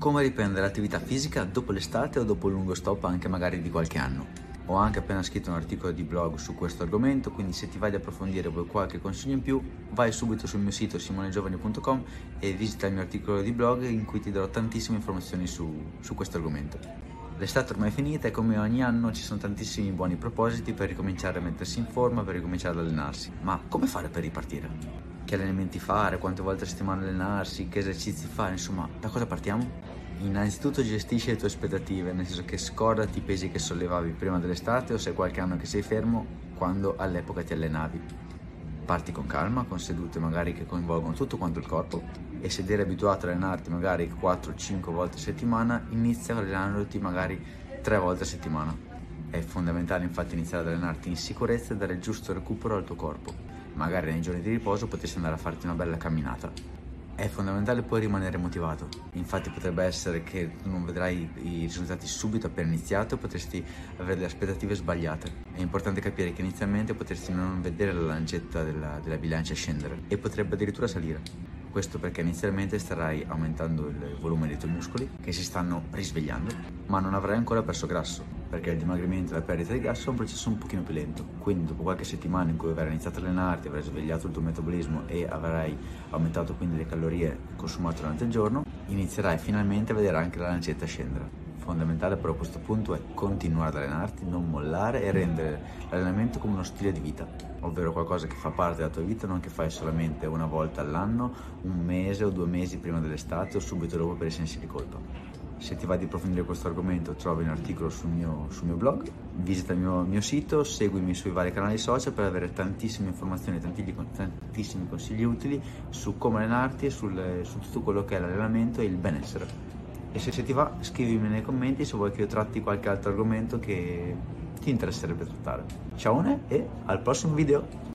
Come riprendere l'attività fisica dopo l'estate o dopo il lungo stop anche magari di qualche anno. Ho anche appena scritto un articolo di blog su questo argomento, quindi se ti vai ad approfondire e vuoi qualche consiglio in più, vai subito sul mio sito simonegiovani.com e visita il mio articolo di blog in cui ti darò tantissime informazioni su, su questo argomento. L'estate ormai è finita e come ogni anno ci sono tantissimi buoni propositi per ricominciare a mettersi in forma, per ricominciare ad allenarsi. Ma come fare per ripartire? che allenamenti fare, quante volte a settimana allenarsi, che esercizi fare, insomma, da cosa partiamo? Innanzitutto gestisci le tue aspettative, nel senso che scordati i pesi che sollevavi prima dell'estate o se è qualche anno che sei fermo quando all'epoca ti allenavi. Parti con calma, con sedute magari che coinvolgono tutto quanto il corpo e se eri abituato ad allenarti magari 4-5 volte a settimana, inizia allenandoti magari 3 volte a settimana. È fondamentale infatti iniziare ad allenarti in sicurezza e dare il giusto recupero al tuo corpo magari nei giorni di riposo potresti andare a farti una bella camminata. È fondamentale poi rimanere motivato, infatti potrebbe essere che non vedrai i risultati subito appena iniziato potresti avere delle aspettative sbagliate. È importante capire che inizialmente potresti non vedere la lancetta della, della bilancia scendere e potrebbe addirittura salire. Questo perché inizialmente starai aumentando il volume dei tuoi muscoli che si stanno risvegliando, ma non avrai ancora perso grasso, perché il dimagrimento e la perdita di grasso è un processo un pochino più lento. Quindi dopo qualche settimana in cui avrai iniziato a allenarti, avrai svegliato il tuo metabolismo e avrai aumentato quindi le calorie consumate durante il giorno, inizierai finalmente a vedere anche la lancetta scendere fondamentale però a questo punto è continuare ad allenarti, non mollare e rendere l'allenamento come uno stile di vita, ovvero qualcosa che fa parte della tua vita, non che fai solamente una volta all'anno, un mese o due mesi prima dell'estate o subito dopo per i sensi di colpa. Se ti va di approfondire questo argomento trovi un articolo sul mio, sul mio blog, visita il mio, mio, sito, seguimi sui vari canali social per avere tantissime informazioni, tantissimi consigli utili su come allenarti e sul, su tutto quello che è l'allenamento e il benessere e se, ti va scrivimi nei commenti se vuoi che io tratti qualche altro argomento che ti interesserebbe trattare. Ciao e al prossimo video!